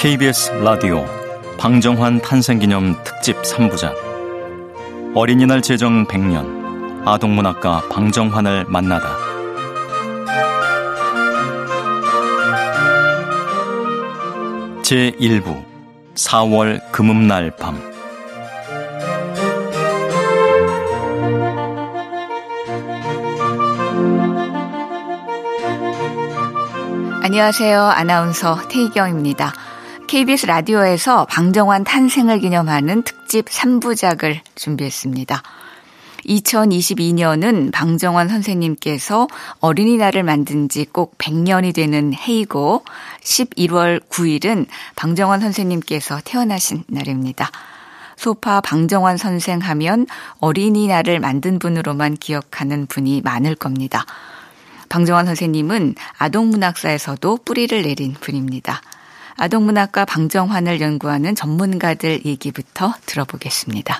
KBS 라디오 방정환 탄생기념 특집 3부작 어린이날 제정 100년 아동문학가 방정환을 만나다 제1부 4월 금음날 밤 안녕하세요. 아나운서 태희경입니다. KBS 라디오에서 방정환 탄생을 기념하는 특집 3부작을 준비했습니다. 2022년은 방정환 선생님께서 어린이날을 만든 지 꼭 100년이 되는 해이고 11월 9일은 방정환 선생님께서 태어나신 날입니다. 소파 방정환 선생 하면 어린이날을 만든 분으로만 기억하는 분이 많을 겁니다. 방정환 선생님은 아동문학사에서도 뿌리를 내린 분입니다. 아동문학과 방정환을 연구하는 전문가들 얘기부터 들어보겠습니다.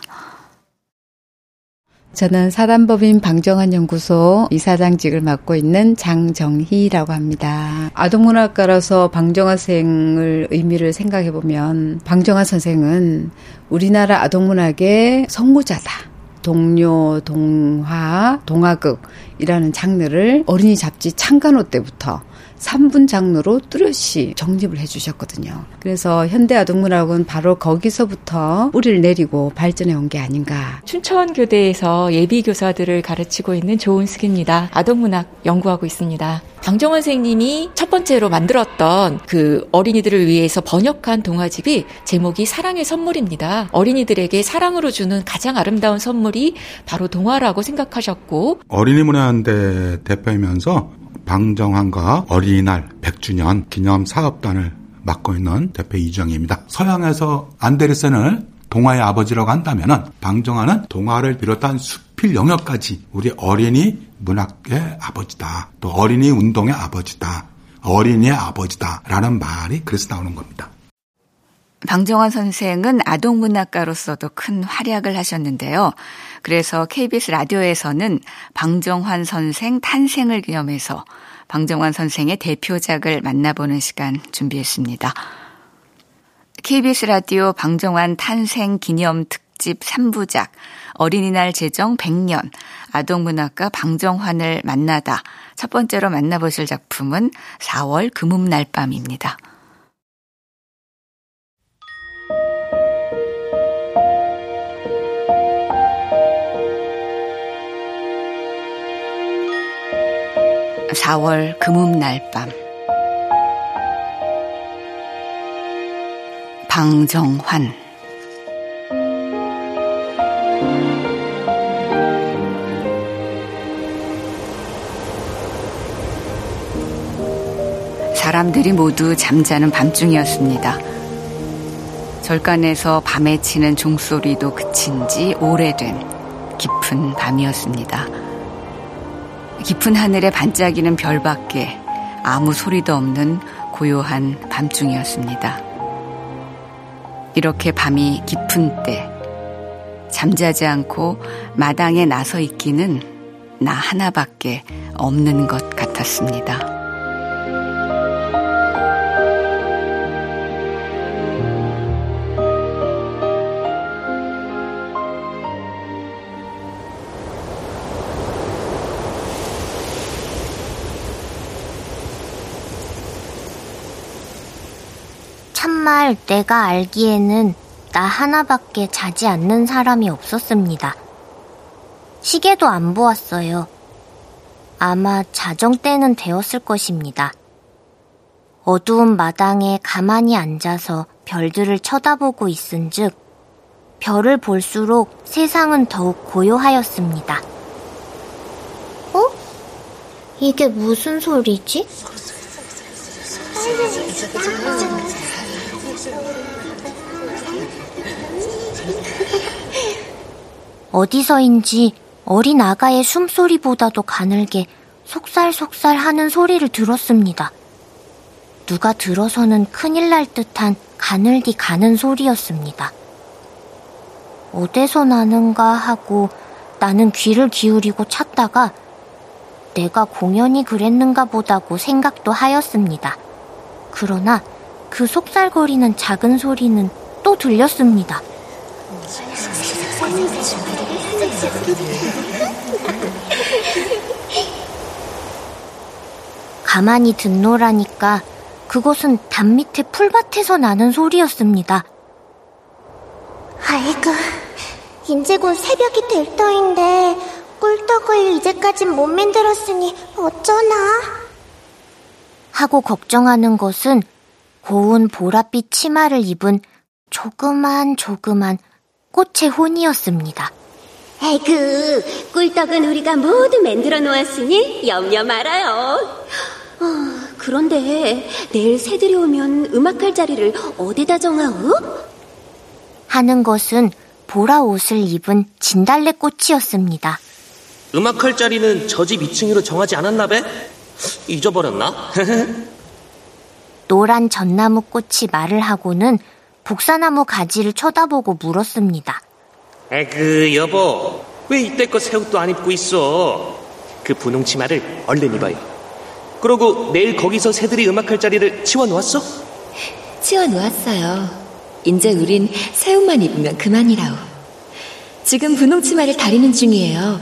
저는 사단법인 방정환 연구소 이사장직을 맡고 있는 장정희라고 합니다. 아동문학가라서 방정환 선생을 의미를 생각해 보면 방정환 선생은 우리나라 아동문학의 선구자다. 동료, 동화, 동화극이라는 장르를 어린이 잡지 창간호 때부터 3분 장르로 뚜렷이 정립을 해주셨거든요. 그래서 현대 아동문학은 바로 거기서부터 뿌리를 내리고 발전해 온 게 아닌가. 춘천교대에서 예비교사들을 가르치고 있는 조은숙입니다. 아동문학 연구하고 있습니다. 방정원 선생님이 첫 번째로 만들었던 그 어린이들을 위해서 번역한 동화집이 제목이 사랑의 선물입니다. 어린이들에게 사랑으로 주는 가장 아름다운 선물이 바로 동화라고 생각하셨고 어린이 문화연대 대표이면서 방정환과 어린이날 100주년 기념 사업단을 맡고 있는 대표 이정희입니다. 서양에서 안데르센을 동화의 아버지라고 한다면 방정환은 동화를 비롯한 수필 영역까지 우리 어린이 문학의 아버지다. 또 어린이 운동의 아버지다. 어린이의 아버지다. 라는 말이 그래서 나오는 겁니다. 방정환 선생은 아동 문학가로서도 큰 활약을 하셨는데요. 그래서 KBS 라디오에서는 방정환 선생 탄생을 기념해서 방정환 선생의 대표작을 만나보는 시간 준비했습니다. KBS 라디오 방정환 탄생 기념 특집 3부작 어린이날 제정 100년 아동문학가 방정환을 만나다 첫 번째로 만나보실 작품은 4월 금음날 밤입니다. 4월 금음날 밤 방정환 사람들이 모두 잠자는 밤중이었습니다. 절간에서 밤에 치는 종소리도 그친 지 오래된 깊은 밤이었습니다. 깊은 하늘에 반짝이는 별 밖에 아무 소리도 없는 고요한 밤중이었습니다. 이렇게 밤이 깊은 때 잠자지 않고 마당에 나서 있기는 나 하나밖에 없는 것 같았습니다. 내가 알기에는 나 하나밖에 자지 않는 사람이 없었습니다. 시계도 안 보았어요. 아마 자정 때는 되었을 것입니다. 어두운 마당에 가만히 앉아서 별들을 쳐다보고 있은 즉, 별을 볼수록 세상은 더욱 고요하였습니다. 어? 이게 무슨 소리지? 어디서인지 어린 아가의 숨소리보다도 가늘게 속살속살 하는 소리를 들었습니다. 누가 들어서는 큰일 날 듯한 가늘디 가는 소리였습니다. 어디서 나는가 하고 나는 귀를 기울이고 찾다가 내가 공연히 그랬는가 보다고 생각도 하였습니다. 그러나 그 속살거리는 작은 소리는 또 들렸습니다. 가만히 듣노라니까 그것은 담 밑에 풀밭에서 나는 소리였습니다. 아이고, 이제 곧 새벽이 될 터인데 꿀떡을 이제까진 못 만들었으니 어쩌나? 하고 걱정하는 것은 고운 보랏빛 치마를 입은 조그만 조그만 꽃의 혼이었습니다. 에그, 꿀떡은 우리가 모두 만들어 놓았으니 염려 말아요. 어, 그런데 내일 새들이 오면 음악할 자리를 어디다 정하오? 하는 것은 보라 옷을 입은 진달래 꽃이었습니다. 음악할 자리는 저 집 2층으로 정하지 않았나 배? 잊어버렸나? 노란 전나무 꽃이 말을 하고는 복사나무 가지를 쳐다보고 물었습니다. 에그 여보 왜 이때껏 새 옷도 안 입고 있어? 그 분홍 치마를 얼른 입어요. 그러고 내일 거기서 새들이 음악할 자리를 치워놓았어? 치워놓았어요. 이제 우린 새 옷만 입으면 그만이라오. 지금 분홍 치마를 다리는 중이에요.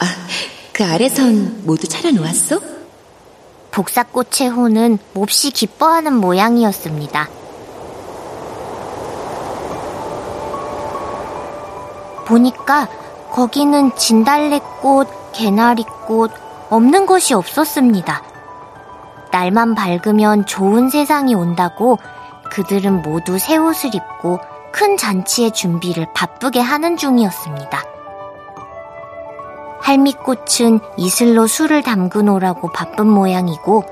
아, 그 아래선 모두 차려놓았어? 복사꽃의 호는 몹시 기뻐하는 모양이었습니다. 보니까 거기는 진달래꽃, 개나리꽃, 없는 것이 없었습니다. 날만 밝으면 좋은 세상이 온다고 그들은 모두 새 옷을 입고 큰 잔치의 준비를 바쁘게 하는 중이었습니다. 할미꽃은 이슬로 술을 담그노라고 바쁜 모양이고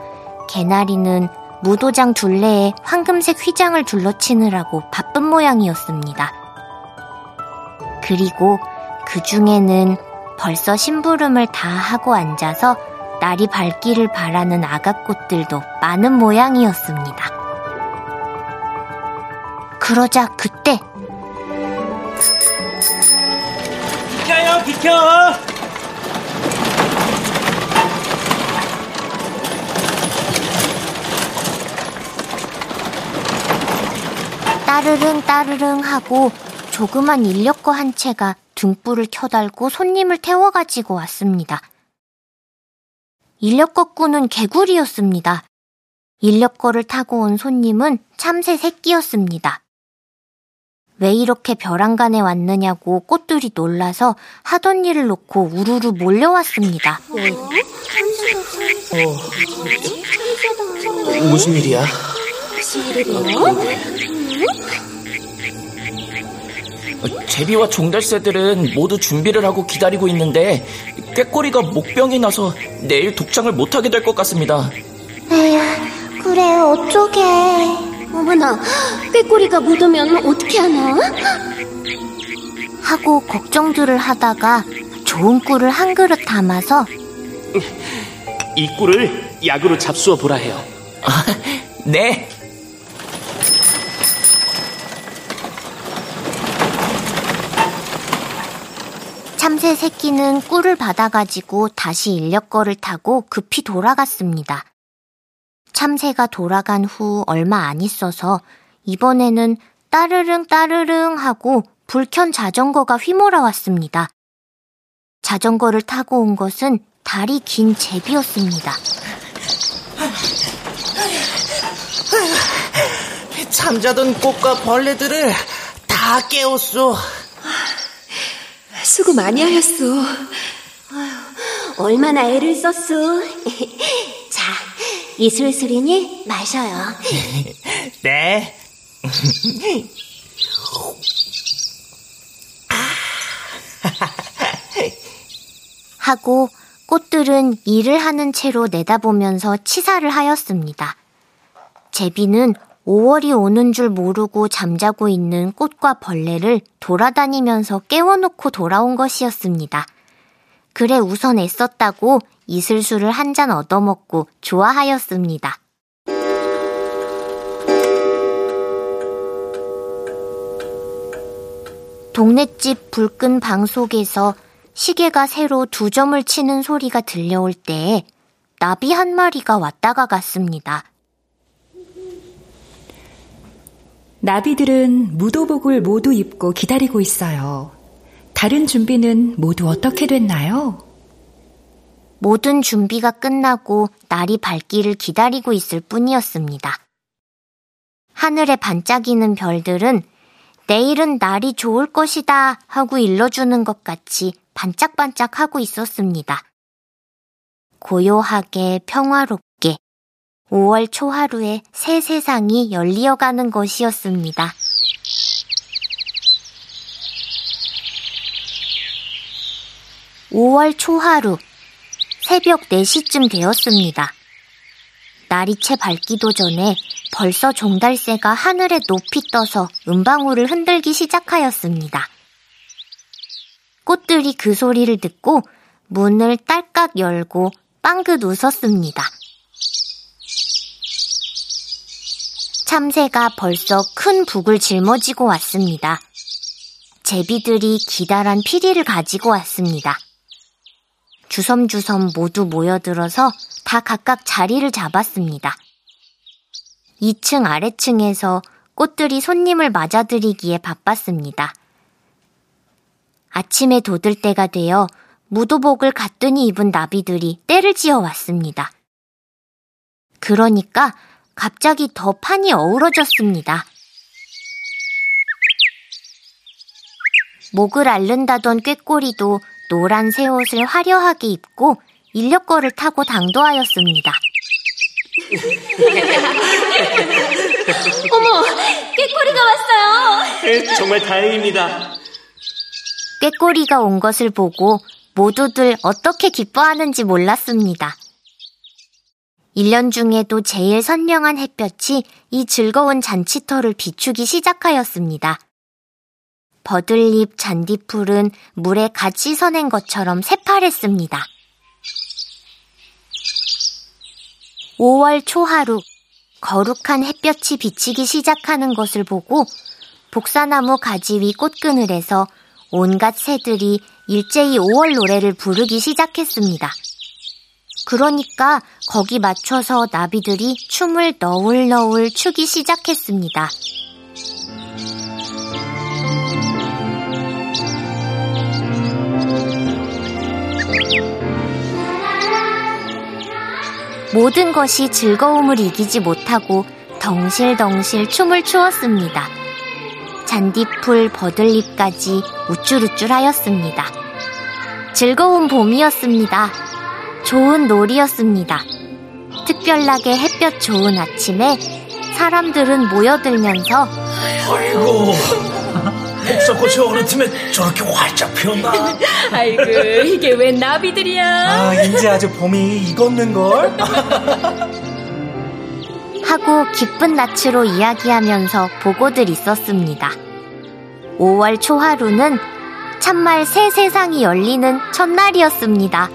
개나리는 무도장 둘레에 황금색 휘장을 둘러치느라고 바쁜 모양이었습니다. 그리고 그 중에는 벌써 심부름을 다 하고 앉아서 날이 밝기를 바라는 아가꽃들도 많은 모양이었습니다. 그러자 그때 비켜요 비켜! 따르릉 따르릉 하고 조그만 인력거 한 채가 등불을 켜달고 손님을 태워가지고 왔습니다. 인력거꾼은 개구리였습니다. 인력거를 타고 온 손님은 참새 새끼였습니다. 왜 이렇게 벼랑간에 왔느냐고 꽃들이 놀라서 하던 일을 놓고 우르르 몰려왔습니다. 어, 무슨 일이야? 제비와 종달새들은 모두 준비를 하고 기다리고 있는데 꾀꼬리가 목병이 나서 내일 독장을 못하게 될 것 같습니다. 에휴, 그래, 어쩌게. 어머나, 꾀꼬리가 묻으면 어떻게 하나? 하고 걱정들을 하다가 좋은 꿀을 한 그릇 담아서 이 꿀을 약으로 잡수어 보라 해요. 아, 네. 참새 새끼는 꿀을 받아가지고 다시 인력거를 타고 급히 돌아갔습니다. 참새가 돌아간 후 얼마 안 있어서 이번에는 따르릉 따르릉 하고 불켠 자전거가 휘몰아왔습니다. 자전거를 타고 온 것은 다리 긴 제비였습니다. 잠자던 꽃과 벌레들을 다 깨웠어. 수고 많이 하였어. 얼마나 애를 썼어. 자, 이슬슬이니 마셔요. 네. 하고 꽃들은 일을 하는 채로 내다보면서 치사를 하였습니다. 제비는 5월이 오는 줄 모르고 잠자고 있는 꽃과 벌레를 돌아다니면서 깨워놓고 돌아온 것이었습니다. 그래 우선 애썼다고 이슬수를 한잔 얻어먹고 좋아하였습니다. 동네집 불끈 방 속에서 시계가 새로 두 점을 치는 소리가 들려올 때에 나비 한 마리가 왔다가 갔습니다. 나비들은 무도복을 모두 입고 기다리고 있어요. 다른 준비는 모두 어떻게 됐나요? 모든 준비가 끝나고 날이 밝기를 기다리고 있을 뿐이었습니다. 하늘에 반짝이는 별들은 내일은 날이 좋을 것이다 하고 일러주는 것 같이 반짝반짝 하고 있었습니다. 고요하게 평화롭게 5월 초하루에 새 세상이 열리어가는 것이었습니다. (5월) 초하루 새벽 4시쯤 되었습니다. 날이 채 밝기도 전에 벌써 종달새가 하늘에 높이 떠서 은방울을 흔들기 시작하였습니다. 꽃들이 그 소리를 듣고 문을 딸깍 열고 빵긋 웃었습니다. 참새가 벌써 큰 북을 짊어지고 왔습니다. 제비들이 기다란 피리를 가지고 왔습니다. 주섬주섬 모두 모여들어서 다 각각 자리를 잡았습니다. 2층 아래층에서 꽃들이 손님을 맞아들이기에 바빴습니다. 아침에 돋을 때가 되어 무도복을 가뜩이 입은 나비들이 때를 지어 왔습니다. 그러니까 갑자기 더 판이 어우러졌습니다. 목을 앓는다던 꾀꼬리도 노란 새 옷을 화려하게 입고 인력거를 타고 당도하였습니다. 어머, 꾀꼬리가 왔어요. 정말 다행입니다. 꾀꼬리가 온 것을 보고 모두들 어떻게 기뻐하는지 몰랐습니다. 1년 중에도 제일 선명한 햇볕이 이 즐거운 잔치터를 비추기 시작하였습니다. 버들잎 잔디풀은 물에 갓 씻어낸 것처럼 새파랬습니다. 5월 초하루, 거룩한 햇볕이 비치기 시작하는 것을 보고 복사나무 가지 위 꽃그늘에서 온갖 새들이 일제히 5월 노래를 부르기 시작했습니다. 그러니까 거기 맞춰서 나비들이 춤을 너울너울 추기 시작했습니다. 모든 것이 즐거움을 이기지 못하고 덩실덩실 춤을 추었습니다. 잔디풀 버들잎까지 우쭐우쭐하였습니다. 즐거운 봄이었습니다. 좋은 놀이였습니다. 특별하게 햇볕 좋은 아침에 사람들은 모여들면서 아이고 복사꽃이 어느 틈에 저렇게 활짝 피었나 아이고 이게 웬 나비들이야 아 이제 아주 봄이 익었는걸 하고 기쁜 낯으로 이야기하면서 보고들 있었습니다. 5월 초하루는 참말 새 세상이 열리는 첫날이었습니다.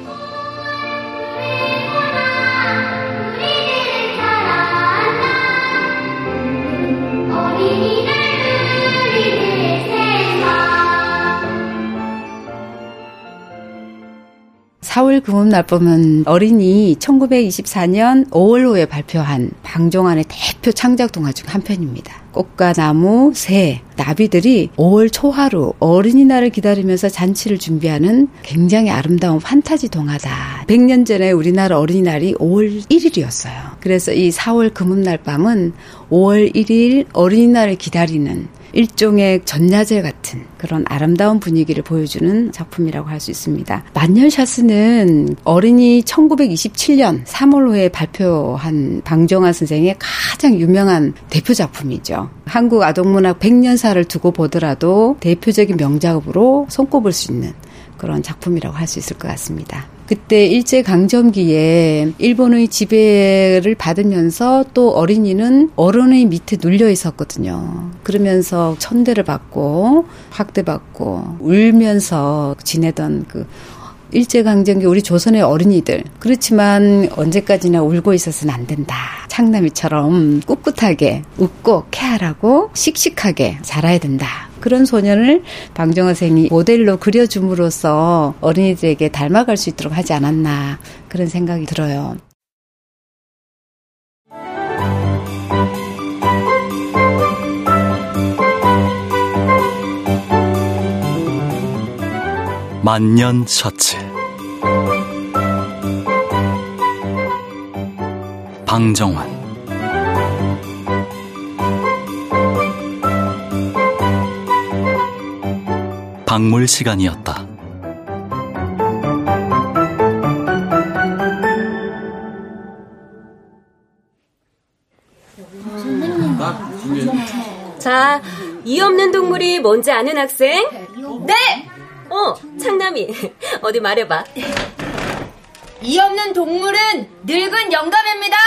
사월 금음날밤은 어린이 1924년 5월호에 발표한 방종환의 대표 창작 동화 중 한 편입니다. 꽃과 나무, 새, 나비들이 5월 초하루 어린이날을 기다리면서 잔치를 준비하는 굉장히 아름다운 판타지 동화다. 100년 전에 우리나라 어린이날이 5월 1일이었어요. 그래서 이 4월 금음날 밤은 5월 1일 어린이날을 기다리는 일종의 전야제 같은 그런 아름다운 분위기를 보여주는 작품이라고 할 수 있습니다. 만년샤스는 어린이 1927년 3월호에 발표한 방정환 선생의 가장 유명한 대표 작품이죠. 한국 아동문학 100년사를 두고 보더라도 대표적인 명작으로 손꼽을 수 있는 그런 작품이라고 할 수 있을 것 같습니다. 그때 일제 강점기에 일본의 지배를 받으면서 또 어린이는 어른의 밑에 눌려 있었거든요. 그러면서 천대를 받고 학대받고 울면서 지내던 그 일제강점기 우리 조선의 어린이들 그렇지만 언제까지나 울고 있어서는 안 된다. 창남이처럼 꿋꿋하게 웃고 케어하고 씩씩하게 자라야 된다. 그런 소년을 방정호 생이 모델로 그려줌으로써 어린이들에게 닮아갈 수 있도록 하지 않았나 그런 생각이 들어요. 만년 셔츠 방정환 박물 시간이었다. 자, 이 없는 동물이 뭔지 아는 학생? 창남이. 어디 말해봐. 이 없는 동물은 늙은 영감입니다.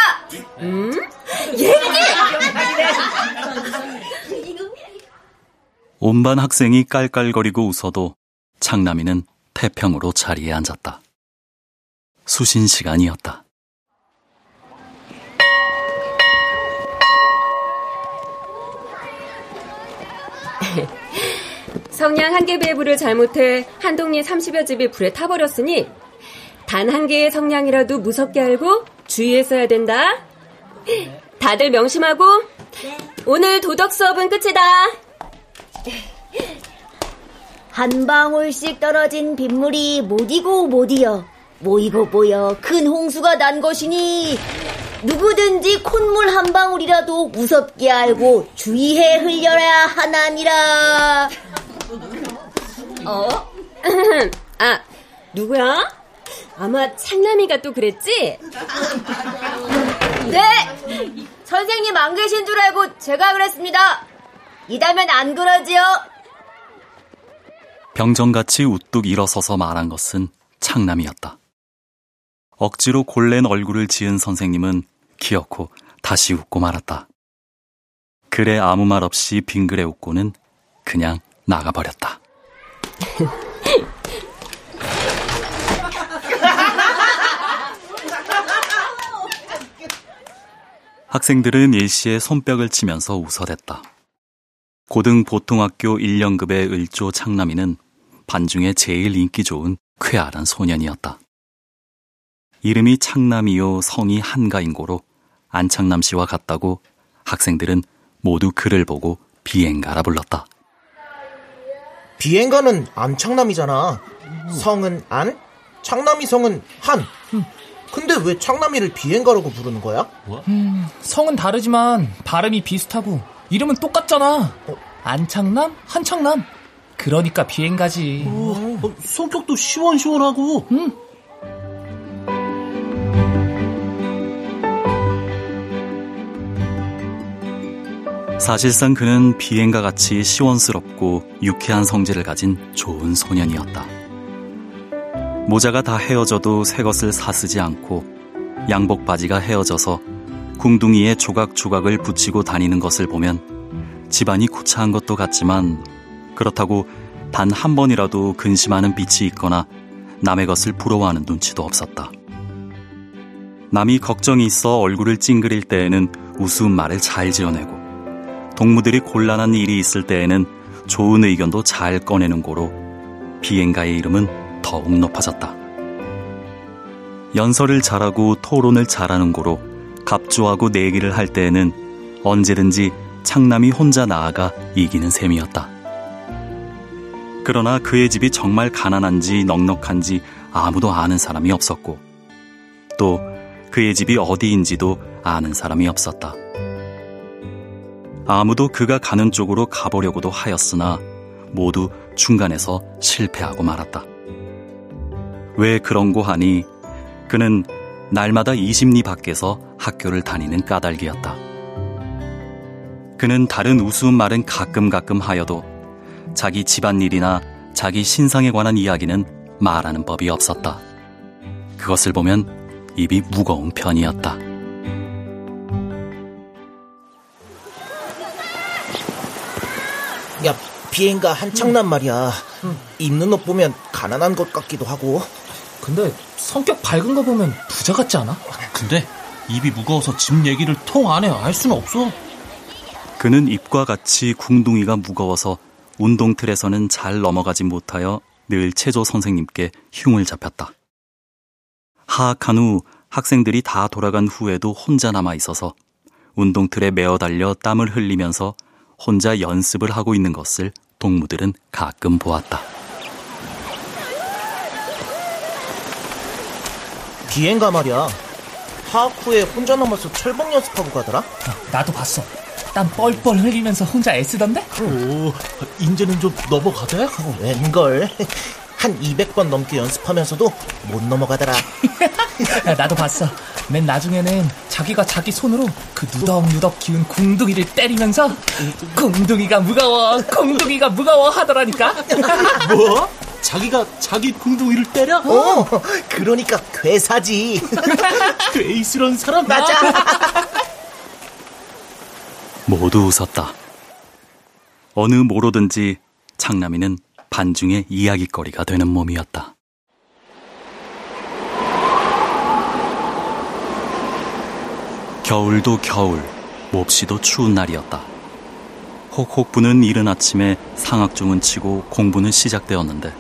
음? 얘기! 온반 학생이 깔깔거리고 웃어도 창남이는 태평으로 자리에 앉았다. 수신 시간이었다. 성냥 한 개 배부를 잘못해 한 동네 30여 집이 불에 타버렸으니 단 한 개의 성냥이라도 무섭게 알고 주의했어야 된다. 다들 명심하고 오늘 도덕 수업은 끝이다. 한 방울씩 떨어진 빗물이 못 이고 못이여 모이고 모여 큰 홍수가 난 것이니 누구든지 콧물 한 방울이라도 무섭게 알고 주의해 흘려야 하나니라. 어? 아, 누구야? 아마 창남이가 또 그랬지? 네! 선생님 안 계신 줄 알고 제가 그랬습니다. 이다면 안 그러지요? 병정같이 우뚝 일어서서 말한 것은 창남이었다. 억지로 골렌 얼굴을 지은 선생님은 기어코 다시 웃고 말았다. 그래 아무 말 없이 빙그레 웃고는 그냥 나가버렸다. 학생들은 일시에 손뼉을 치면서 웃어댔다. 고등 보통학교 1년급의 을조 창남이는 반 중에 제일 인기 좋은 쾌활한 소년이었다. 이름이 창남이요 성이 한가인고로 안창남 씨와 같다고 학생들은 모두 그를 보고 비행가라 불렀다. 비행가는 안창남이잖아. 성은 안, 창남이 성은 한. 근데 왜 창남이를 비행가라고 부르는 거야? 음, 성은 다르지만 발음이 비슷하고 이름은 똑같잖아. 안창남, 한창남. 그러니까 비행가지. 어, 어, 성격도 시원시원하고. 응. 사실상 그는 비행가 같이 시원스럽고 유쾌한 성질을 가진 좋은 소년이었다. 모자가 다 헤어져도 새 것을 사쓰지 않고 양복 바지가 헤어져서 궁둥이에 조각조각을 붙이고 다니는 것을 보면 집안이 구차한 것도 같지만 그렇다고 단 한 번이라도 근심하는 빛이 있거나 남의 것을 부러워하는 눈치도 없었다. 남이 걱정이 있어 얼굴을 찡그릴 때에는 우스운 말을 잘 지어내고 동무들이 곤란한 일이 있을 때에는 좋은 의견도 잘 꺼내는 고로 비행가의 이름은 더욱 높아졌다. 연설을 잘하고 토론을 잘하는 고로 갑조하고 내기를 할 때에는 언제든지 창남이 혼자 나아가 이기는 셈이었다. 그러나 그의 집이 정말 가난한지 넉넉한지 아무도 아는 사람이 없었고 또 그의 집이 어디인지도 아는 사람이 없었다. 아무도 그가 가는 쪽으로 가보려고도 하였으나 모두 중간에서 실패하고 말았다. 왜 그런고 하니 그는 날마다 20리 밖에서 학교를 다니는 까닭이었다. 그는 다른 우스운 말은 가끔 가끔 하여도 자기 집안일이나 자기 신상에 관한 이야기는 말하는 법이 없었다. 그것을 보면 입이 무거운 편이었다. 야, 비행가 한창난 말이야. 입는 옷 보면 가난한 것 같기도 하고. 근데 성격 밝은 거 보면 부자 같지 않아? 근데 입이 무거워서 집 얘기를 통 안에 알 수는 없어. 그는 입과 같이 궁둥이가 무거워서 운동틀에서는 잘 넘어가지 못하여 늘 체조 선생님께 흉을 잡혔다. 하악한 후 학생들이 다 돌아간 후에도 혼자 남아 있어서 운동틀에 메어 달려 땀을 흘리면서 혼자 연습을 하고 있는 것을 동무들은 가끔 보았다. 비행가 말이야. 파악 후에 혼자 남아서 철봉 연습하고 가더라? 나도 봤어. 땀 뻘뻘 흘리면서 혼자 애쓰던데? 오, 뭐, 이제는 좀 넘어가대? 어, 웬걸. 한 200번 넘게 연습하면서도 못 넘어가더라. 나도 봤어. 맨 나중에는 자기가 자기 손으로 그 누덕누덕 기운 궁둥이를 때리면서 궁둥이가 무거워, 궁둥이가 무거워 하더라니까. 뭐? 자기가 자기 궁둥이를 때려? 어, 그러니까 괴사지. 괴이스런 사람 맞아. 모두 웃었다. 어느 모로든지 창남이는 반중의 이야기거리가 되는 몸이었다. 겨울도 겨울, 몹시도 추운 날이었다. 혹혹 부는 이른 아침에 상학중은 치고 공부는 시작되었는데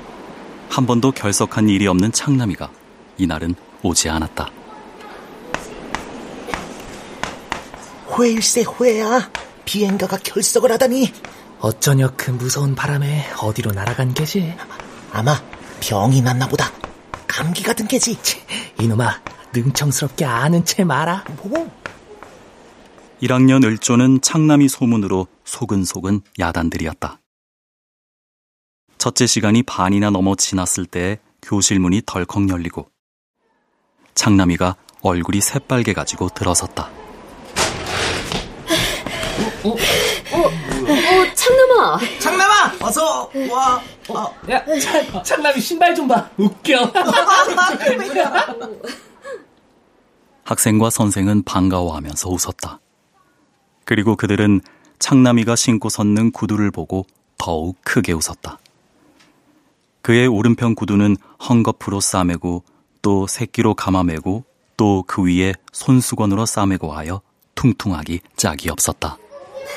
한 번도 결석한 일이 없는 창남이가 이날은 오지 않았다. 회일세 회야. 비행가가 결석을 하다니. 어쩌냐 그 무서운 바람에 어디로 날아간 게지? 아마 병이 났나 보다. 감기 같은 게지. 이놈아, 능청스럽게 아는 채 마라. 뭐? 1학년 을조는 창남이 소문으로 소근소근 야단들이었다. 첫째 시간이 반이나 넘어 지났을 때 교실 문이 덜컥 열리고 창남이가 얼굴이 새빨개 가지고 들어섰다. 어, 어, 창남아. 창남아, 어서 와. 어. 야, 창, 창남이 신발 좀 봐. 웃겨. 학생과 선생은 반가워하면서 웃었다. 그리고 그들은 창남이가 신고 섰는 구두를 보고 더욱 크게 웃었다. 그의 오른편 구두는 헝겊으로 싸매고 또 새끼로 감아매고 또 그 위에 손수건으로 싸매고 하여 퉁퉁하기 짝이 없었다.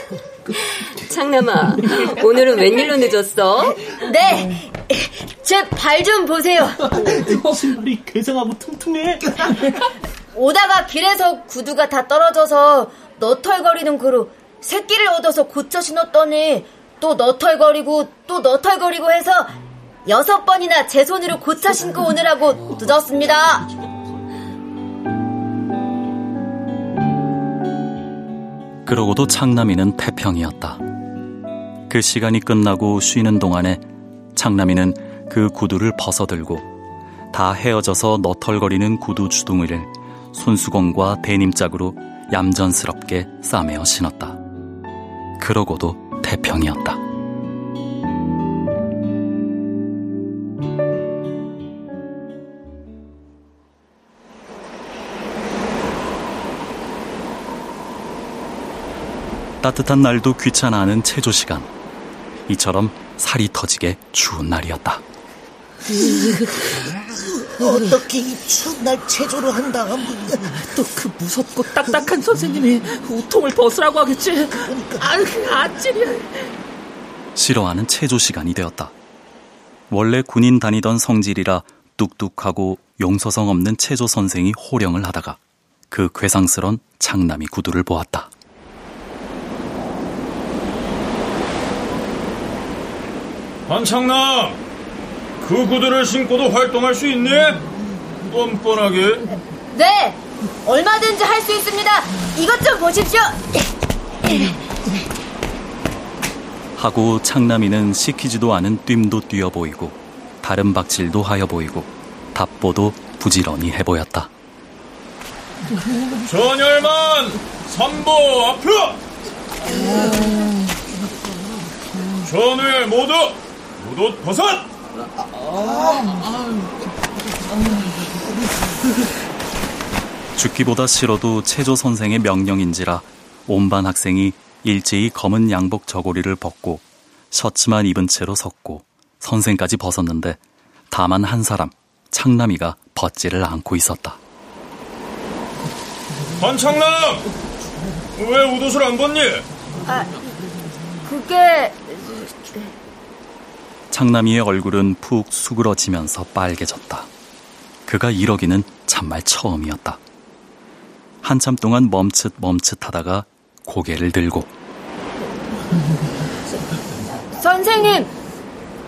창남아, 오늘은 웬일로 늦었어? 네, 제 발 좀 보세요. 신발이 괴상하고 퉁퉁해. 오다가 길에서 구두가 다 떨어져서 너털거리는 그로 새끼를 얻어서 고쳐 신었더니 또 너털거리고 또 너털거리고 해서 여섯 번이나 제 손으로 고쳐 신고 오느라고 늦었습니다. 그러고도 창남이는 태평이었다. 그 시간이 끝나고 쉬는 동안에 창남이는 그 구두를 벗어들고 다 헤어져서 너털거리는 구두 주둥이를 손수건과 데님짝으로 얌전스럽게 싸매어 신었다. 그러고도 태평이었다. 따뜻한 날도 귀찮아하는 체조 시간. 이처럼 살이 터지게 추운 날이었다. 어떻게 이 추운 날 체조를 한다. 또그 무섭고 딱딱한 선생님이 우통을 벗으라고 하겠지. 아유, 아찔이야. 싫어하는 체조 시간이 되었다. 원래 군인 다니던 성질이라 뚝뚝하고 용서성 없는 체조 선생이 호령을 하다가 그 괴상스런 창남이 구두를 보았다. 한창남, 그 구두를 신고도 활동할 수 있니? 뻔뻔하게. 네, 얼마든지 할 수 있습니다. 이것 좀 보십시오. 하고 창남이는 시키지도 않은 뜀도 뛰어 보이고 다른 박질도 하여 보이고 답보도 부지런히 해 보였다. 전열만 3보 앞으로! 전우열 모두 무옷 벗어! 죽기보다 싫어도 체조 선생의 명령인지라 온반 학생이 일제히 검은 양복 저고리를 벗고 셔츠만 입은 채로 섰고 선생까지 벗었는데 다만 한 사람 창남이가 벗지를 않고 있었다. 한창남! 왜 옷옷을 안 벗니? 아, 그게 창남이의 얼굴은 푹 수그러지면서 빨개졌다. 그가 이러기는 참말 처음이었다. 한참 동안 멈칫 멈칫하다가 고개를 들고 선생님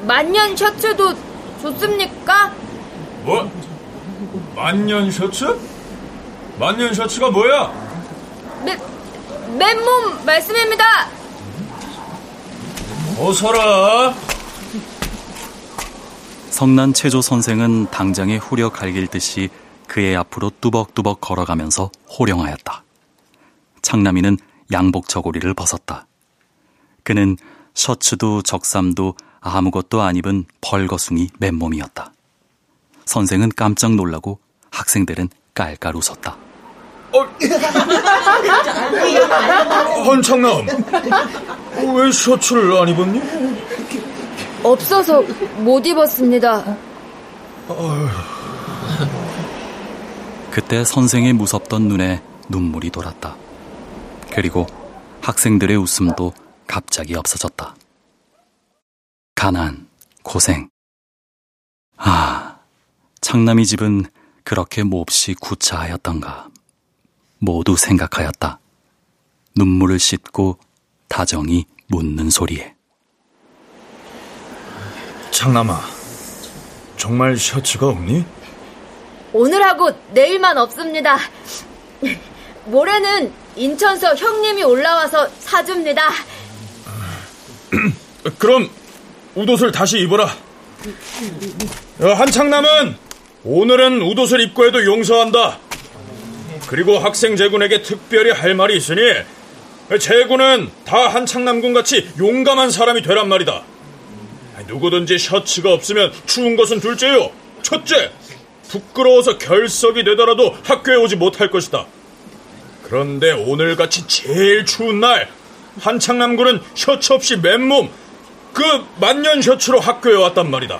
만년 셔츠도 좋습니까? 뭐? 만년 셔츠? 만년 셔츠가 뭐야? 맨, 맨몸 말씀입니다. 어서라. 성난 체조 선생은 당장에 후려 갈길 듯이 그의 앞으로 뚜벅뚜벅 걸어가면서 호령하였다. 창남이는 양복 저고리를 벗었다. 그는 셔츠도 적삼도 아무것도 안 입은 벌거숭이 맨몸이었다. 선생은 깜짝 놀라고 학생들은 깔깔 웃었다. 어, 한창남, 왜 셔츠를 안 입었니? 없어서 못 입었습니다. 그때 선생의 무섭던 눈에 눈물이 돌았다. 그리고 학생들의 웃음도 갑자기 없어졌다. 가난, 고생. 아, 창남이 집은 그렇게 몹시 구차하였던가. 모두 생각하였다. 눈물을 씻고 다정히 묻는 소리에. 창남아, 정말 셔츠가 없니? 오늘하고 내일만 없습니다. 모레는 인천서 형님이 올라와서 사줍니다. 그럼 웃옷을 다시 입어라. 한창남은 오늘은 웃옷을 입고 해도 용서한다. 그리고 학생 제군에게 특별히 할 말이 있으니 제군은 다 한창남군 같이 용감한 사람이 되란 말이다. 누구든지 셔츠가 없으면 추운 것은 둘째요. 첫째, 부끄러워서 결석이 되더라도 학교에 오지 못할 것이다. 그런데 오늘같이 제일 추운 날 한창남군은 셔츠 없이 맨몸 그 만년 셔츠로 학교에 왔단 말이다.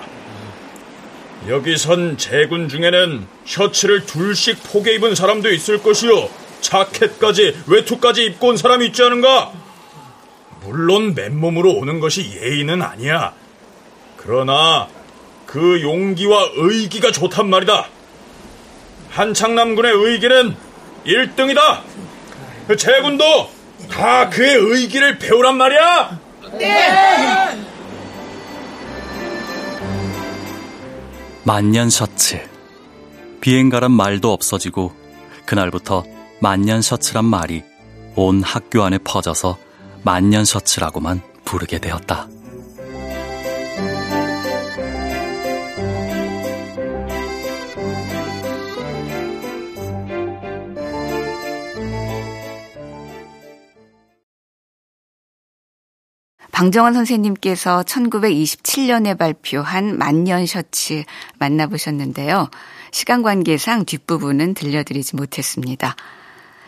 여기선 제군 중에는 셔츠를 둘씩 포개 입은 사람도 있을 것이요. 자켓까지 외투까지 입고 온 사람이 있지 않은가? 물론 맨몸으로 오는 것이 예의는 아니야. 그러나 그 용기와 의기가 좋단 말이다. 한창남군의 의기는 1등이다. 제군도 다 그의 의기를 배우란 말이야. 네. 만년 셔츠. 비행가란 말도 없어지고 그날부터 만년 셔츠란 말이 온 학교 안에 퍼져서 만년 셔츠라고만 부르게 되었다. 방정환 선생님께서 1927년에 발표한 만년 셔츠 만나보셨는데요. 시간 관계상 뒷부분은 들려드리지 못했습니다.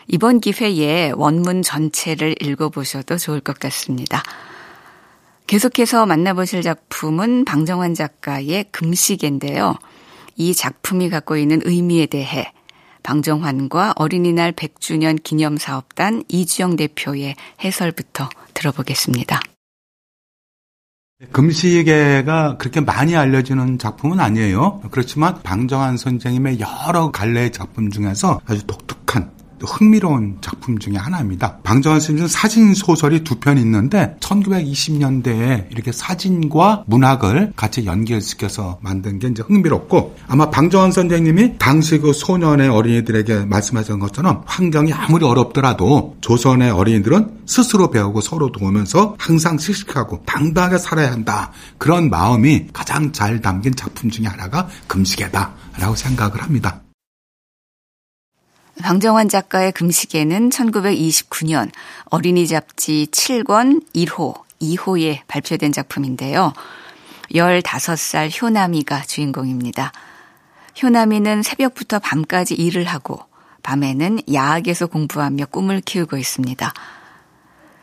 이번 기회에 원문 전체를 읽어보셔도 좋을 것 같습니다. 계속해서 만나보실 작품은 방정환 작가의 금시계인데요. 이 작품이 갖고 있는 의미에 대해 방정환과 어린이날 100주년 기념사업단 이주영 대표의 해설부터 들어보겠습니다. 금시계가 그렇게 많이 알려지는 작품은 아니에요. 그렇지만 방정환 선생님의 여러 갈래의 작품 중에서 아주 독특한 흥미로운 작품 중의 하나입니다. 방정환 선생님 사진 소설이 두 편 있는데 1920년대에 이렇게 사진과 문학을 같이 연결시켜서 만든 게 이제 흥미롭고 아마 방정환 선생님이 당시 그 소년의 어린이들에게 말씀하신 것처럼 환경이 아무리 어렵더라도 조선의 어린이들은 스스로 배우고 서로 도우면서 항상 씩씩하고 당당하게 살아야 한다. 그런 마음이 가장 잘 담긴 작품 중의 하나가 금시계다라고 생각을 합니다. 방정환 작가의 금시계는 1929년 어린이 잡지 7권 1호, 2호에 발표된 작품인데요. 15살 효남이가 주인공입니다. 효남이는 새벽부터 밤까지 일을 하고 밤에는 야학에서 공부하며 꿈을 키우고 있습니다.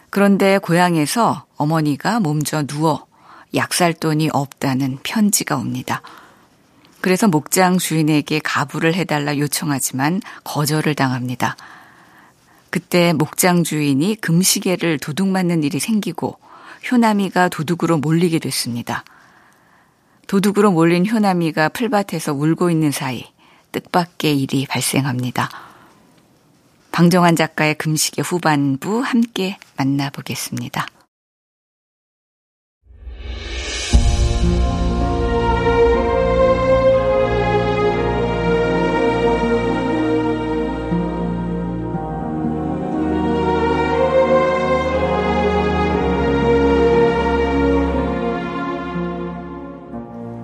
그런데 고향에서 어머니가 몸져 누워 약살 돈이 없다는 편지가 옵니다. 그래서 목장 주인에게 가부를 해달라 요청하지만 거절을 당합니다. 그때 목장 주인이 금시계를 도둑 맞는 일이 생기고 효남이가 도둑으로 몰리게 됐습니다. 도둑으로 몰린 효남이가 풀밭에서 울고 있는 사이 뜻밖의 일이 발생합니다. 방정환 작가의 금시계 후반부 함께 만나보겠습니다.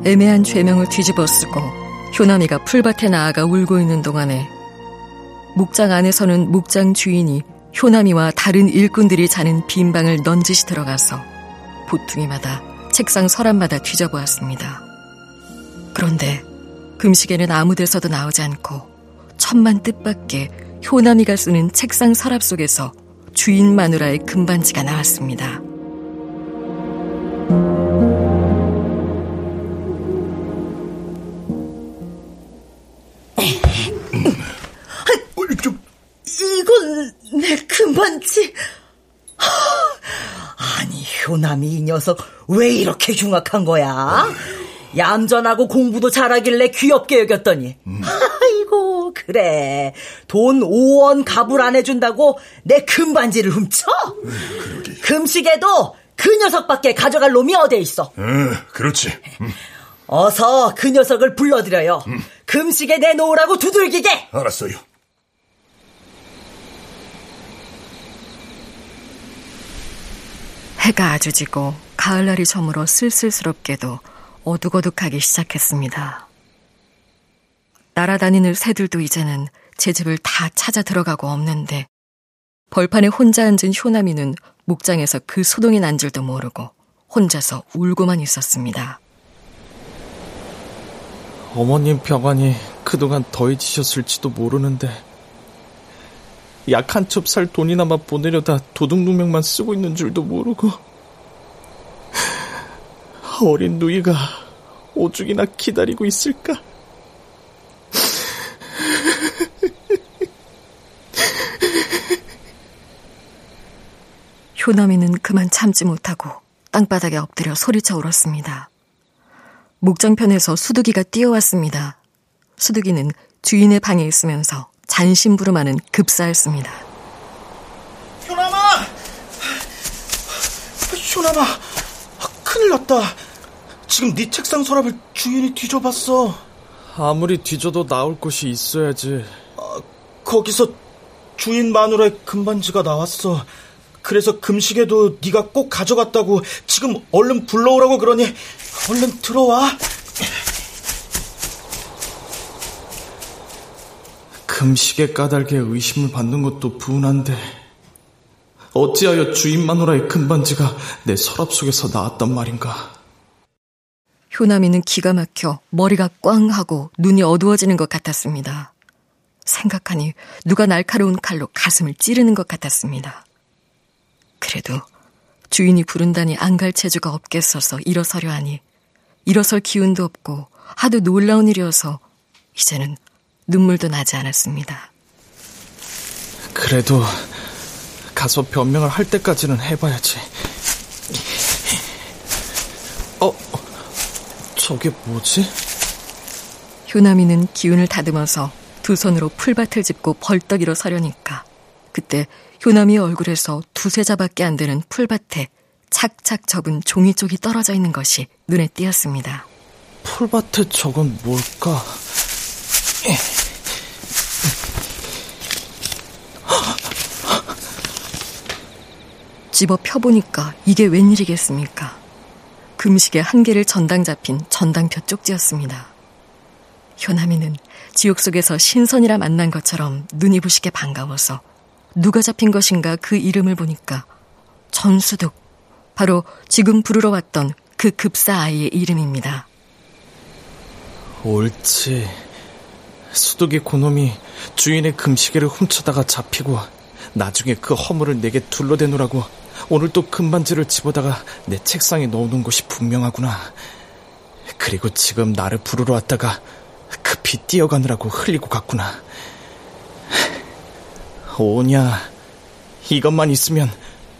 애매한 죄명을 뒤집어 쓰고 효남이가 풀밭에 나아가 울고 있는 동안에 목장 안에서는 목장 주인이 효남이와 다른 일꾼들이 자는 빈 방을 넌지시 들어가서 보퉁이마다 책상 서랍마다 뒤져보았습니다. 그런데 금식에는 아무 데서도 나오지 않고 천만 뜻밖의 효남이가 쓰는 책상 서랍 속에서 주인 마누라의 금반지가 나왔습니다. 이건 내 금반지. 아니, 효남이 이 녀석 왜 이렇게 흉악한 거야? 얌전하고 공부도 잘하길래 귀엽게 여겼더니. 음. 아이고, 그래. 돈 5원 갑을 안 해준다고 내 금반지를 훔쳐? 음, 금식에도 그 녀석밖에 가져갈 놈이 어디에 있어? 음, 그렇지. 음. 어서 그 녀석을 불러들여요. 음. 금식에 내놓으라고 두들기게. 알았어요. 해가 아주 지고 가을날이 저물어 쓸쓸스럽게도 어둑어둑하기 시작했습니다. 날아다니는 새들도 이제는 제 집을 다 찾아 들어가고 없는데 벌판에 혼자 앉은 효남이는 목장에서 그 소동이 난 줄도 모르고 혼자서 울고만 있었습니다. 어머님 병환이 그동안 더해지셨을지도 모르는데 약 한 첩살 돈이나마 보내려다 도둑누명만 쓰고 있는 줄도 모르고 어린 누이가 오죽이나 기다리고 있을까? 효남이는 그만 참지 못하고 땅바닥에 엎드려 소리쳐 울었습니다. 목장편에서 수두기가 뛰어왔습니다. 수두기는 주인의 방에 있으면서 잔심부름하는 급사였습니다. 효남아! 효남아! 큰일 났다. 지금 네 책상 서랍을 주인이 뒤져봤어. 아무리 뒤져도 나올 곳이 있어야지. 아, 거기서 주인 마누라의 금반지가 나왔어. 그래서 금식에도 네가 꼭 가져갔다고 지금 얼른 불러오라고 그러니 얼른 들어와. 금식의 까닭에 의심을 받는 것도 분한데 어찌하여 주인 마누라의 금반지가 내 서랍 속에서 나왔단 말인가? 효남이는 기가 막혀 머리가 꽝 하고 눈이 어두워지는 것 같았습니다. 생각하니 누가 날카로운 칼로 가슴을 찌르는 것 같았습니다. 그래도 주인이 부른다니 안갈 체주가 없겠어서 일어서려 하니 일어설 기운도 없고 하도 놀라운 일이어서 이제는 눈물도 나지 않았습니다. 그래도 가서 변명을 할 때까지는 해봐야지. 어, 저게 뭐지? 효남이는 기운을 다듬어서 두 손으로 풀밭을 짚고 벌떡 일어서려니까 그때 효남이 얼굴에서 두세 자밖에 안 되는 풀밭에 착착 접은 종이 쪽이 떨어져 있는 것이 눈에 띄었습니다. 풀밭에 저건 뭘까? 집어 펴보니까 이게 웬일이겠습니까? 금식에 한 개를 전당 잡힌 전당표 쪽지였습니다. 효남이는 지옥 속에서 신선이라 만난 것처럼 눈이 부시게 반가워서 누가 잡힌 것인가 그 이름을 보니까 전수득, 바로 지금 부르러 왔던 그 급사 아이의 이름입니다. 옳지. 수둑이 고놈이 주인의 금시계를 훔쳐다가 잡히고 나중에 그 허물을 내게 둘러대노라고 오늘 또 금반지를 집어다가 내 책상에 넣어놓은 것이 분명하구나. 그리고 지금 나를 부르러 왔다가 급히 뛰어가느라고 흘리고 갔구나. 오냐, 이것만 있으면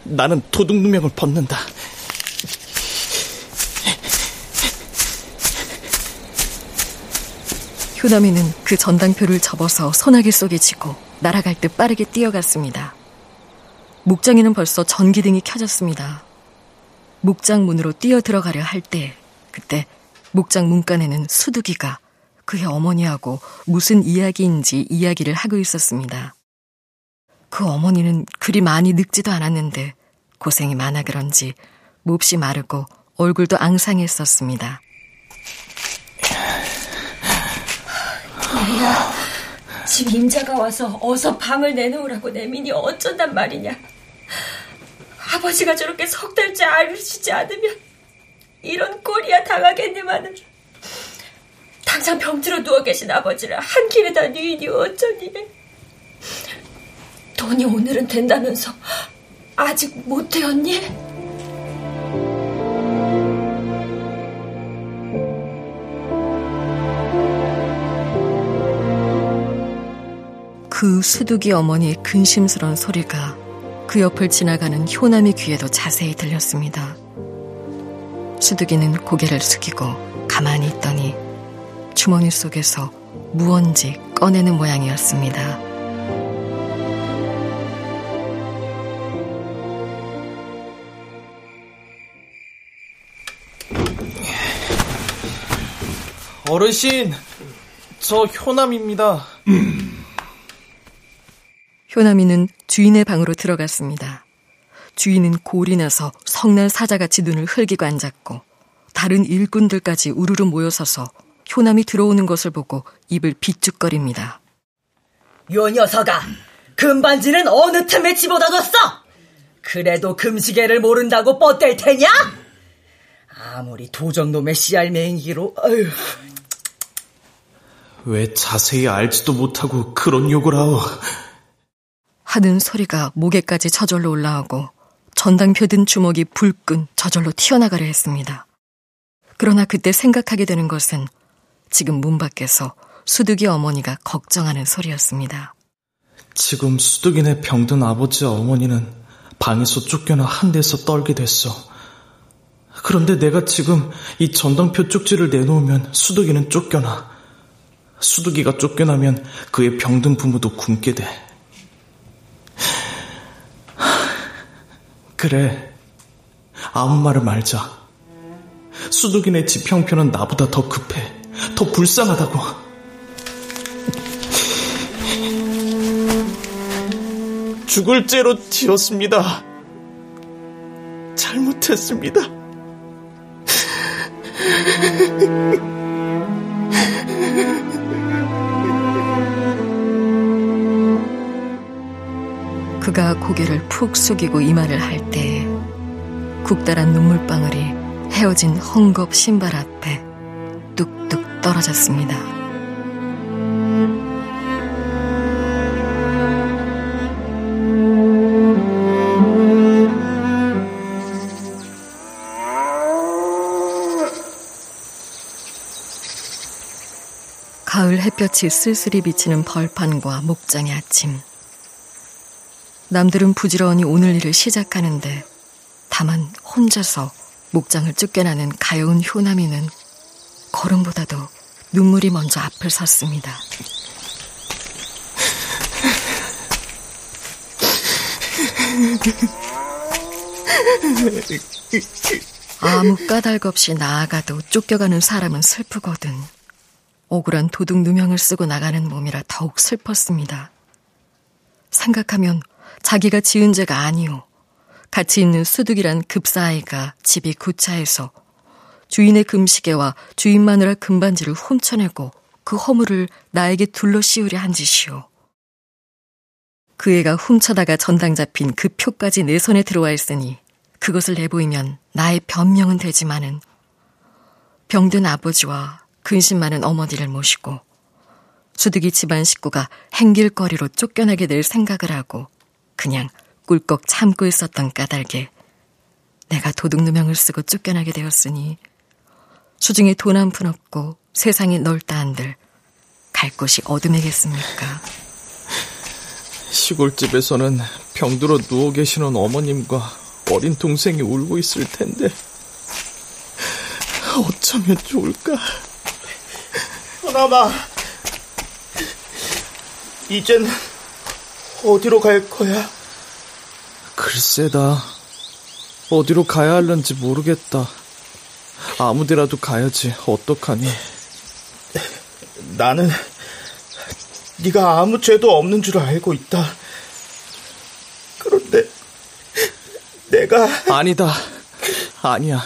나는 도둑 누명을 벗는다. 효남이는 그 전당표를 접어서 소나기 속에 쥐고 날아갈 듯 빠르게 뛰어갔습니다. 목장에는 벌써 전기등이 켜졌습니다. 목장 문으로 뛰어 들어가려 할 때, 그때 목장 문간에는 수두기가 그의 어머니하고 무슨 이야기인지 이야기를 하고 있었습니다. 그 어머니는 그리 많이 늙지도 않았는데 고생이 많아 그런지 몹시 마르고 얼굴도 앙상했었습니다. 야, 지금 임자가 와서 어서 방을 내놓으라고 내민이 어쩐단 말이냐. 아버지가 저렇게 석 달째 앓으시지 않으면 이런 꼴이야 당하겠니만은 당장 병들어 누워 계신 아버지를 한 길에다 뉘니 어쩌니. 돈이 오늘은 된다면서 아직 못 되었니? 그 수두기 어머니의 근심스러운 소리가 그 옆을 지나가는 효남의 귀에도 자세히 들렸습니다. 수두기는 고개를 숙이고 가만히 있더니 주머니 속에서 무언지 꺼내는 모양이었습니다. 어르신, 저 효남입니다. 효남이는 주인의 방으로 들어갔습니다. 주인은 골이 나서 성난 사자같이 눈을 흘기고 앉았고 다른 일꾼들까지 우르르 모여서서 효남이 들어오는 것을 보고 입을 비죽거립니다. 요 녀석아, 금반지는 어느 틈에 집어다 뒀어? 그래도 금시계를 모른다고 뻗댈 테냐? 아무리 도적놈의 씨알맹이기로, 어휴. 왜 자세히 알지도 못하고 그런 욕을 하오? 하는 소리가 목에까지 저절로 올라오고 전당표 든 주먹이 불끈 저절로 튀어나가려 했습니다. 그러나 그때 생각하게 되는 것은 지금 문 밖에서 수득이 어머니가 걱정하는 소리였습니다. 지금 수득이네 병든 아버지와 어머니는 방에서 쫓겨나 한 데서 떨게 됐어. 그런데 내가 지금 이 전당표 쪽지를 내놓으면 수득이는 쫓겨나. 수득이가 쫓겨나면 그의 병든 부모도 굶게 돼. 그래. 아무 말을 말자. 수둑이네 집 형편은 나보다 더 급해. 더 불쌍하다고. 죽을 죄로 지었습니다. 잘못했습니다. 그가 고개를 푹 숙이고 이 말을 할때 국달한 눈물방울이 헤어진 헝겊 신발 앞에 뚝뚝 떨어졌습니다. 가을 햇볕이 쓸쓸히 비치는 벌판과 목장의 아침. 남들은 부지런히 오늘 일을 시작하는데 다만 혼자서 목장을 쫓겨나는 가여운 효남이는 걸음보다도 눈물이 먼저 앞을 섰습니다. 아무 까닭 없이 나아가도 쫓겨가는 사람은 슬프거든. 억울한 도둑 누명을 쓰고 나가는 몸이라 더욱 슬펐습니다. 생각하면 자기가 지은 죄가 아니오. 같이 있는 수둑이란 급사아이가 집이 구차해서 주인의 금시계와 주인 마누라 금반지를 훔쳐내고 그 허물을 나에게 둘러 씌우려 한 짓이오. 그 애가 훔쳐다가 전당 잡힌 그 표까지 내 손에 들어와 있으니 그것을 내보이면 나의 변명은 되지만은 병든 아버지와 근심 많은 어머니를 모시고 수득이 집안 식구가 행길거리로 쫓겨나게 될 생각을 하고 그냥 꿀꺽 참고 있었던 까닭에 내가 도둑 누명을 쓰고 쫓겨나게 되었으니 수중에 돈 한 푼 없고 세상이 넓다 한들 갈 곳이 어둠이겠습니까? 시골집에서는 병들어 누워 계시는 어머님과 어린 동생이 울고 있을 텐데 어쩌면 좋을까? 하나마 이젠 어디로 갈 거야? 글쎄다. 어디로 가야 할런지 모르겠다. 아무데라도 가야지. 어떡하니? 나는 네가 아무 죄도 없는 줄 알고 있다. 그런데 내가 아니다. 아니야.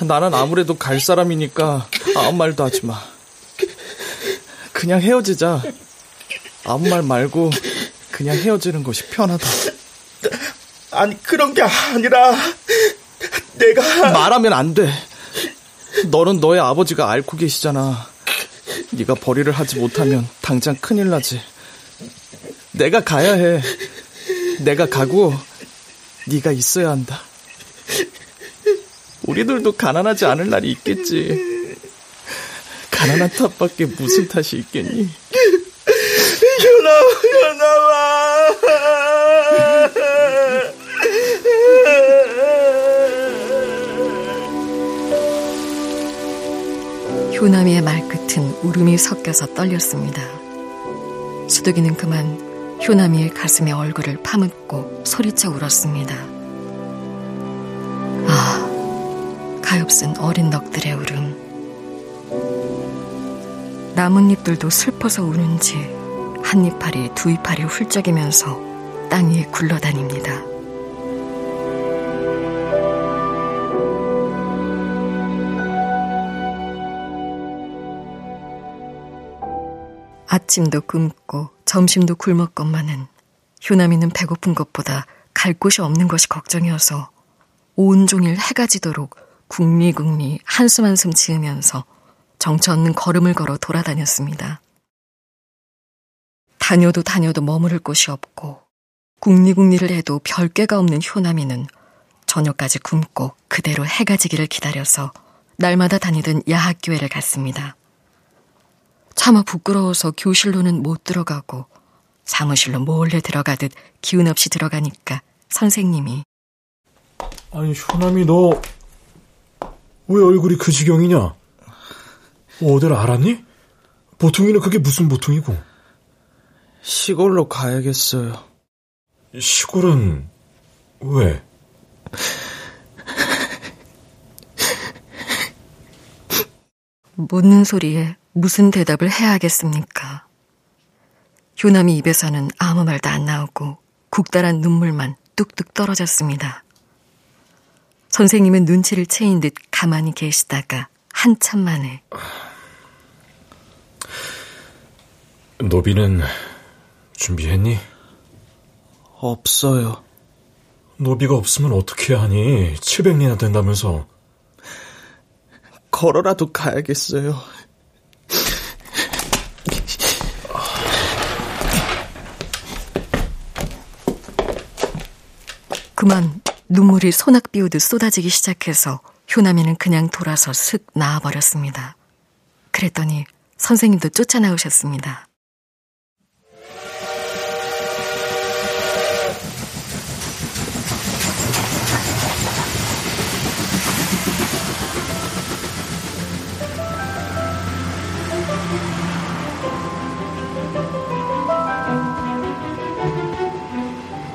나는 아무래도 갈 사람이니까 아무 말도 하지 마. 그냥 헤어지자. 아무 말 말고 그냥 헤어지는 것이 편하다. 아니 그런 게 아니라 내가 말하면 안 돼. 너는 너의 아버지가 앓고 계시잖아. 네가 벌이를 하지 못하면 당장 큰일 나지. 내가 가야 해. 내가 가고 네가 있어야 한다. 우리들도 가난하지 않을 날이 있겠지. 가난한 탓밖에 무슨 탓이 있겠니? 현아, 현아와. 효남이의 말끝은 울음이 섞여서 떨렸습니다. 수덕이는 그만 효남이의 가슴에 얼굴을 파묻고 소리쳐 울었습니다. 아, 가엾은 어린 넋들의 울음. 나뭇잎들도 슬퍼서 우는지 한 이파리 두 이파리 훌쩍이면서 땅 위에 굴러다닙니다. 아침도 굶고 점심도 굶었건만은 효남이는 배고픈 것보다 갈 곳이 없는 것이 걱정이어서 온종일 해가 지도록 국리국리 한숨 한숨 지으면서 정처 없는 걸음을 걸어 돌아다녔습니다. 다녀도 다녀도 머무를 곳이 없고 국리국리를 해도 별개가 없는 효남이는 저녁까지 굶고 그대로 해가 지기를 기다려서 날마다 다니던 야학교회를 갔습니다. 차마 부끄러워서 교실로는 못 들어가고 사무실로 몰래 들어가듯 기운 없이 들어가니까 선생님이 아니 효남이 너 왜 얼굴이 그 지경이냐? 어딜 알았니? 보통이는 그게 무슨 보통이고? 시골로 가야겠어요. 시골은 왜? 묻는 소리에 무슨 대답을 해야 하겠습니까? 효남이 입에서는 아무 말도 안 나오고 국달한 눈물만 뚝뚝 떨어졌습니다. 선생님은 눈치를 채인 듯 가만히 계시다가 한참 만에 노비는 준비했니? 없어요. 노비가 없으면 어떻게 하니? 700리나 된다면서. 걸어라도 가야겠어요. 그만 눈물이 소낙 비우듯 쏟아지기 시작해서 효남이는 그냥 돌아서 슥 나와버렸습니다. 그랬더니 선생님도 쫓아나오셨습니다.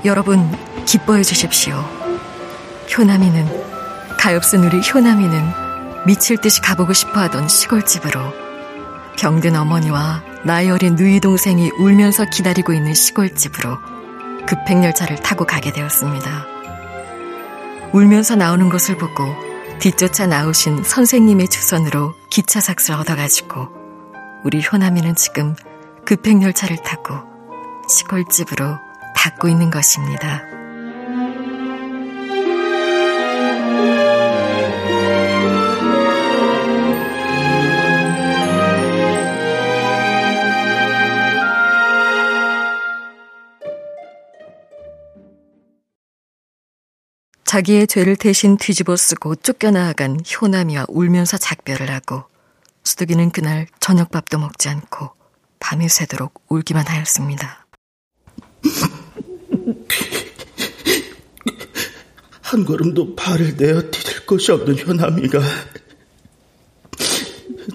여러분, 기뻐해 주십시오. 효남이는, 가엾은 우리 효남이는 미칠 듯이 가보고 싶어 하던 시골집으로 병든 어머니와 나이 어린 누이 동생이 울면서 기다리고 있는 시골집으로 급행열차를 타고 가게 되었습니다. 울면서 나오는 것을 보고 뒤쫓아 나오신 선생님의 주선으로 기차 삭을 얻어가지고 우리 효남이는 지금 급행열차를 타고 시골집으로 닦고 있는 것입니다. 자기의 죄를 대신 뒤집어 쓰고 쫓겨나간 효남이와 울면서 작별을 하고 수득이는 그날 저녁밥도 먹지 않고 밤이 새도록 울기만 하였습니다. 한 걸음도 발을 내어 디딜 것이 없는 효남이가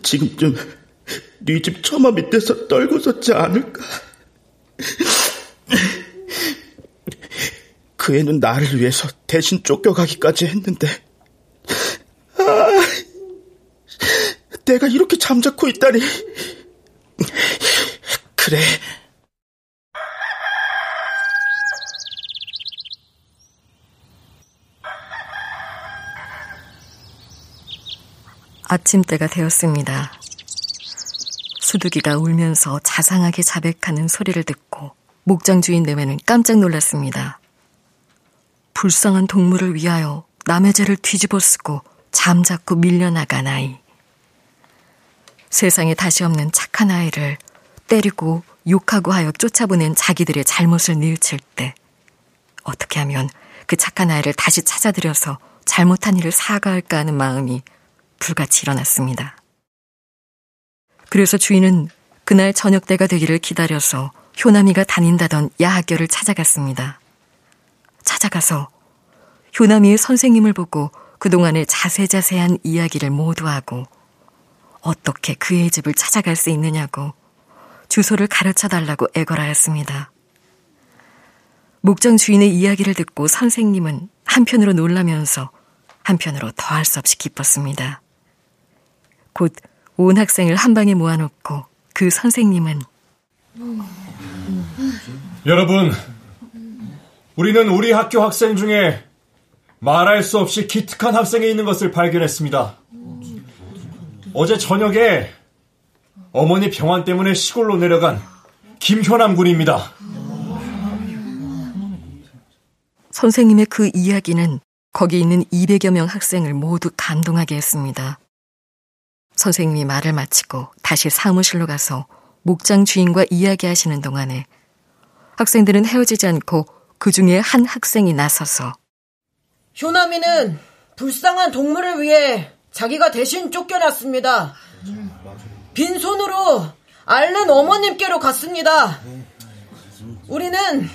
지금쯤 네 집 처마 밑에서 떨고 섰지 않을까? 그 애는 나를 위해서 대신 쫓겨가기까지 했는데 아, 내가 이렇게 잠자코 있다니 그래 아침때가 되었습니다. 수두기가 울면서 자상하게 자백하는 소리를 듣고 목장 주인 내외는 깜짝 놀랐습니다. 불쌍한 동물을 위하여 남의 죄를 뒤집어 쓰고 잠자코 밀려나간 아이. 세상에 다시 없는 착한 아이를 때리고 욕하고 하여 쫓아보낸 자기들의 잘못을 뉘우칠 때 어떻게 하면 그 착한 아이를 다시 찾아들여서 잘못한 일을 사과할까 하는 마음이 불같이 일어났습니다. 그래서 주인은 그날 저녁 때가 되기를 기다려서 효남이가 다닌다던 야학교를 찾아갔습니다. 찾아가서 효남이의 선생님을 보고 그동안의 자세자세한 이야기를 모두 하고 어떻게 그의 집을 찾아갈 수 있느냐고 주소를 가르쳐 달라고 애걸하였습니다. 목장 주인의 이야기를 듣고 선생님은 한편으로 놀라면서 한편으로 더할 수 없이 기뻤습니다. 곧 온 학생을 한 방에 모아놓고 그 선생님은 여러분, 우리는 우리 학교 학생 중에 말할 수 없이 기특한 학생이 있는 것을 발견했습니다. 어제 저녁에 어머니 병환 때문에 시골로 내려간 김효남 군입니다. 선생님의 그 이야기는 거기 있는 200여 명 학생을 모두 감동하게 했습니다. 선생님이 말을 마치고 다시 사무실로 가서 목장 주인과 이야기하시는 동안에 학생들은 헤어지지 않고 그 중에 한 학생이 나서서 효남이는 불쌍한 동물을 위해 자기가 대신 쫓겨났습니다. 빈손으로 앓는 어머님께로 갔습니다. 우리는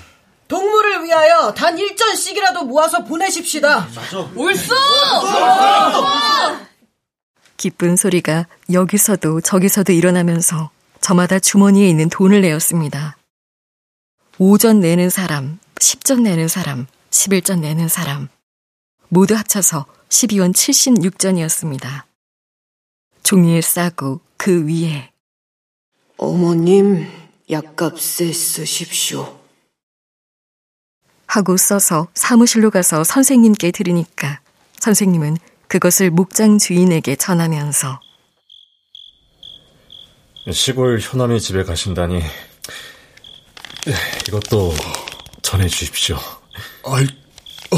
동물을 위하여 단 일전씩이라도 모아서 보내십시다. 옳소! 기쁜 소리가 여기서도 저기서도 일어나면서 저마다 주머니에 있는 돈을 내었습니다. 5전 내는 사람, 10전 내는 사람, 11전 내는 사람. 모두 합쳐서 12원 76전이었습니다. 종이에 싸고 그 위에 어머님 약값에 쓰십시오. 하고 써서 사무실로 가서 선생님께 들으니까 선생님은 그것을 목장 주인에게 전하면서 시골 효남이 집에 가신다니 이것도 전해 주십시오. 아이, 어,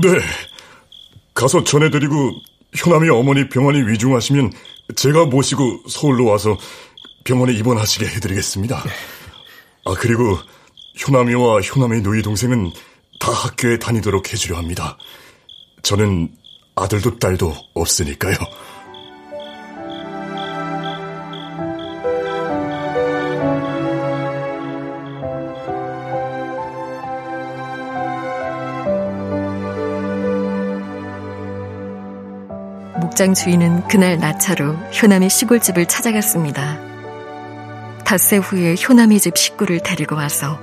네. 가서 전해드리고 효남이 어머니 병원이 위중하시면 제가 모시고 서울로 와서 병원에 입원하시게 해드리겠습니다. 아, 그리고 효남이와 효남의 누이 동생은 다 학교에 다니도록 해주려 합니다. 저는 아들도 딸도 없으니까요. 목장 주인은 그날 나차로 효남의 시골집을 찾아갔습니다. 닷새 후에 효남이 집 식구를 데리고 와서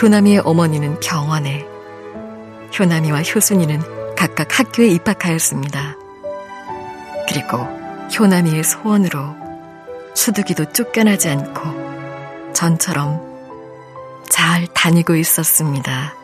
효남이의 어머니는 병원에, 효남이와 효순이는 각각 학교에 입학하였습니다. 그리고 효남이의 소원으로 수두기도 쫓겨나지 않고 전처럼 잘 다니고 있었습니다.